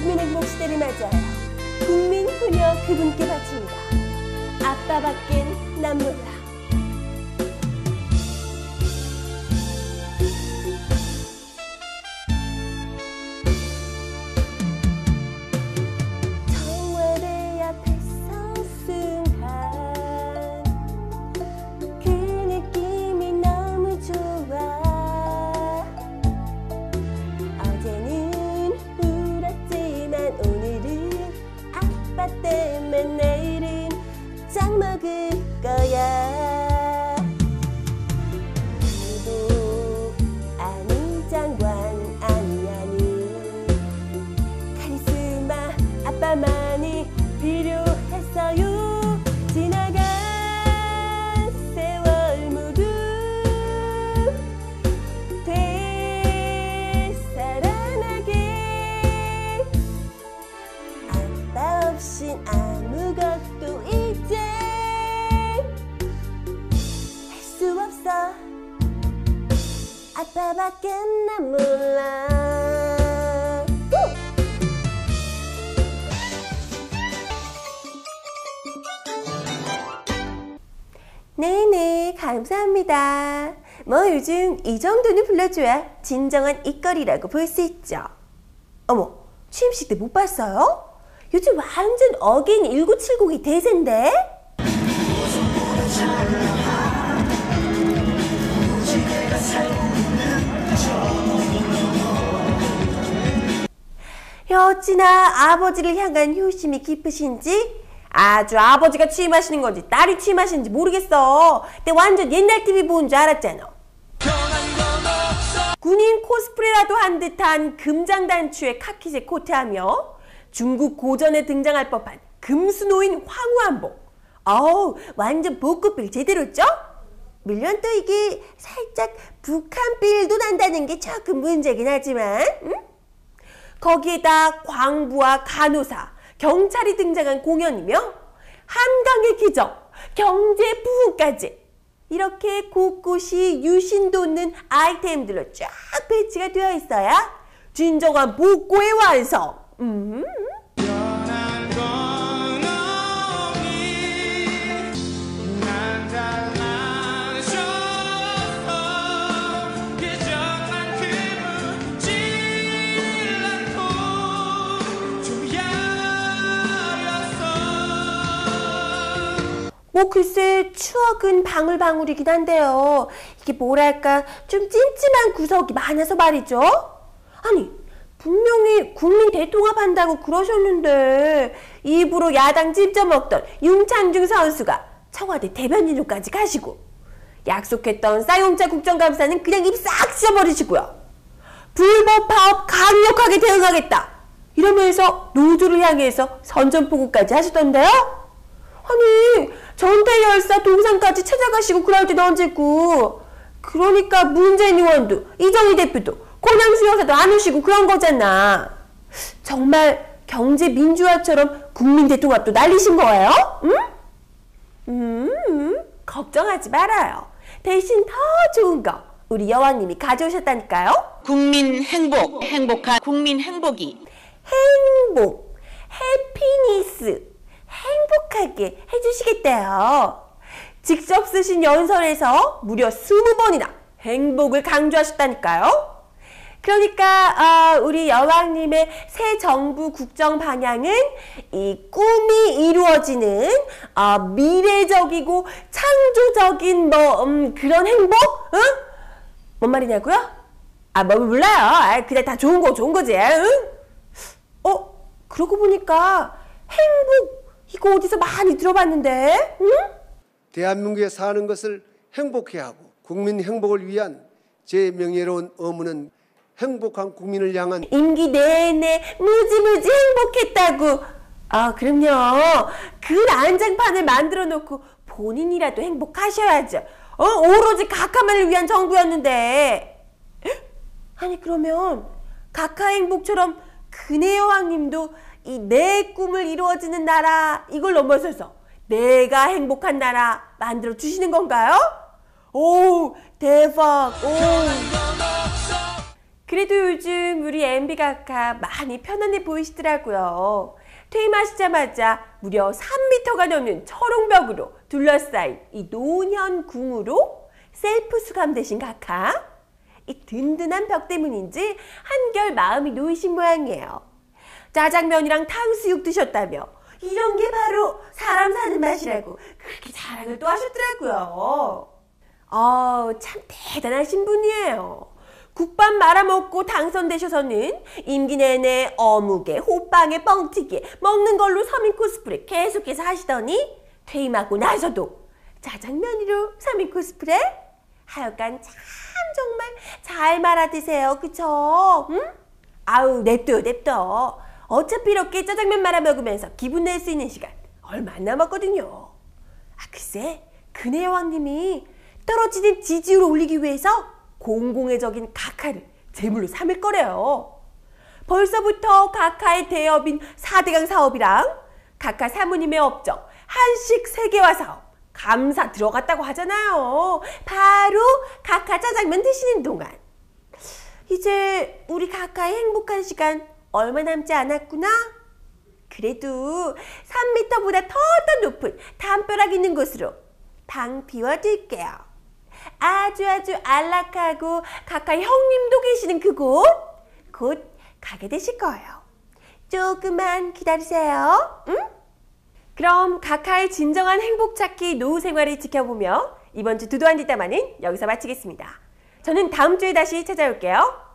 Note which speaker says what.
Speaker 1: 국민행복 시대를 맞이하여 국민 후녀 그분께 바칩니다. 아빠 밖엔 난 몰라. 아빠만이 필요했어요. 지나간 세월 모두 되살아나게. 아빠 없인 아무것도 이제 할 수 없어. 아빠밖에 난 몰라 네네, 감사합니다. 뭐 요즘 이 정도는 불러줘야 진정한 입거리라고 볼 수 있죠. 어머, 취임식 때 못 봤어요? 요즘 완전 again 1970이 대세인데? 어찌나 아버지를 향한 효심이 깊으신지 아주 아버지가 취임하시는 건지 딸이 취임하시는지 모르겠어. 근데 완전 옛날 TV 보는 줄 알았잖아. 군인 코스프레라도 한 듯한 금장단추의 카키색 코트하며 중국 고전에 등장할 법한 금수노인 황후한복. 어우 완전 복고필 제대로 죠? 물론 또 이게 살짝 북한필도 난다는 게 조금 문제긴 하지만 응? 거기에다 광부와 간호사, 경찰이 등장한 공연이며 한강의 기적, 경제 부흥까지 이렇게 곳곳이 유신 돋는 아이템들로 쫙 배치가 되어 있어야 진정한 복고의 완성. 음. 어뭐 글쎄 추억은 방울방울이긴 한데요. 이게 뭐랄까 좀 찜찜한 구석이 많아서 말이죠. 아니 분명히 국민 대통합한다고 그러셨는데 입으로 야당 찜쪄 먹던 윤창중 선수가 청와대 대변인으로까지 가시고 약속했던 쌍용차 국정감사는 그냥 입싹 찢어버리시고요. 불법 파업 강력하게 대응하겠다. 이러면서 노조를 향해서 선전포고까지 하시던데요. 아니 전태 열사 동상까지 찾아가시고 그럴 땐 언제고. 그러니까 문재인 의원도 이정희 대표도 권양수 여사도 안 오시고 그런 거잖아. 정말 경제 민주화처럼 국민 대통합도 날리신 거예요? 응? 음 걱정하지 말아요. 대신 더 좋은 거 우리 여왕님이 가져오셨다니까요.
Speaker 2: 국민 행복, 행복한 국민 행복이.
Speaker 1: 행복, 해피니스, 행복하게 해주시겠대요. 직접 쓰신 연설에서 무려 20번이나 행복을 강조하셨다니까요. 그러니까 어, 우리 여왕님의 새 정부 국정 방향은 이 꿈이 이루어지는 어, 미래적이고 창조적인 뭐 음, 그런 행복? 응? 뭔 말이냐고요? 아, 뭐 몰라요. 아, 그냥 다 좋은 거 좋은 거지. 응? 어, 그러고 보니까 행복 이거 어디서 많이 들어봤는데, 응?
Speaker 3: 대한민국에 사는 것을 행복해하고 국민 행복을 위한 제 명예로운 의무는 행복한 국민을 향한
Speaker 1: 임기 내내 무지무지 행복했다고. 아, 그럼요. 그 난장판을 만들어 놓고 본인이라도 행복하셔야죠. 어, 오로지 각하만을 위한 정부였는데. 헉? 아니, 그러면 각하 행복처럼 근혜 여왕님도 이 내 꿈을 이루어지는 나라 이걸 넘어서서 내가 행복한 나라 만들어 주시는 건가요? 오, 대박. 오. 그래도 요즘 우리 MB 각하 많이 편안해 보이시더라고요. 퇴임하시자마자 무려 3m가 넘는 철옹벽으로 둘러싸인 이 노년 궁으로 셀프 수감 되신 각하. 이 든든한 벽 때문인지 한결 마음이 놓이신 모양이에요. 짜장면이랑 탕수육 드셨다며 이런 게 바로 사람 사는 맛이라고 그렇게 자랑을 또 하셨더라고요. 어, 참 대단하신 분이에요. 국밥 말아먹고 당선되셔서는 임기 내내 어묵에 호빵에 뻥튀기에 먹는 걸로 서민 코스프레 계속해서 하시더니 퇴임하고 나서도 짜장면으로 서민 코스프레? 하여간 참 정말 잘 말아 드세요. 그쵸? 응? 아우 냅둬 냅둬. 어차피 이렇게 짜장면 말아 먹으면서 기분 낼 수 있는 시간 얼마 안 남았거든요. 아 글쎄 근혜 여왕님이 떨어지는 지지율을 올리기 위해서 공공의적인 각하를 제물로 삼을 거래요. 벌써부터 각하의 대업인 4대강 사업이랑 각하 사모님의 업적 한식 세계화 사업 감사 들어갔다고 하잖아요. 바로 각하 짜장면 드시는 동안 이제 우리 각하의 행복한 시간 얼마 남지 않았구나. 그래도 3m보다 더 더 높은 담벼락 있는 곳으로 방 비워둘게요. 아주 아주 안락하고 각하 형님도 계시는 그곳 곧 가게 되실 거예요. 조금만 기다리세요. 응? 그럼 각하의 진정한 행복 찾기 노후 생활을 지켜보며 이번 주 두도한 뒷담화는 여기서 마치겠습니다. 저는 다음 주에 다시 찾아올게요.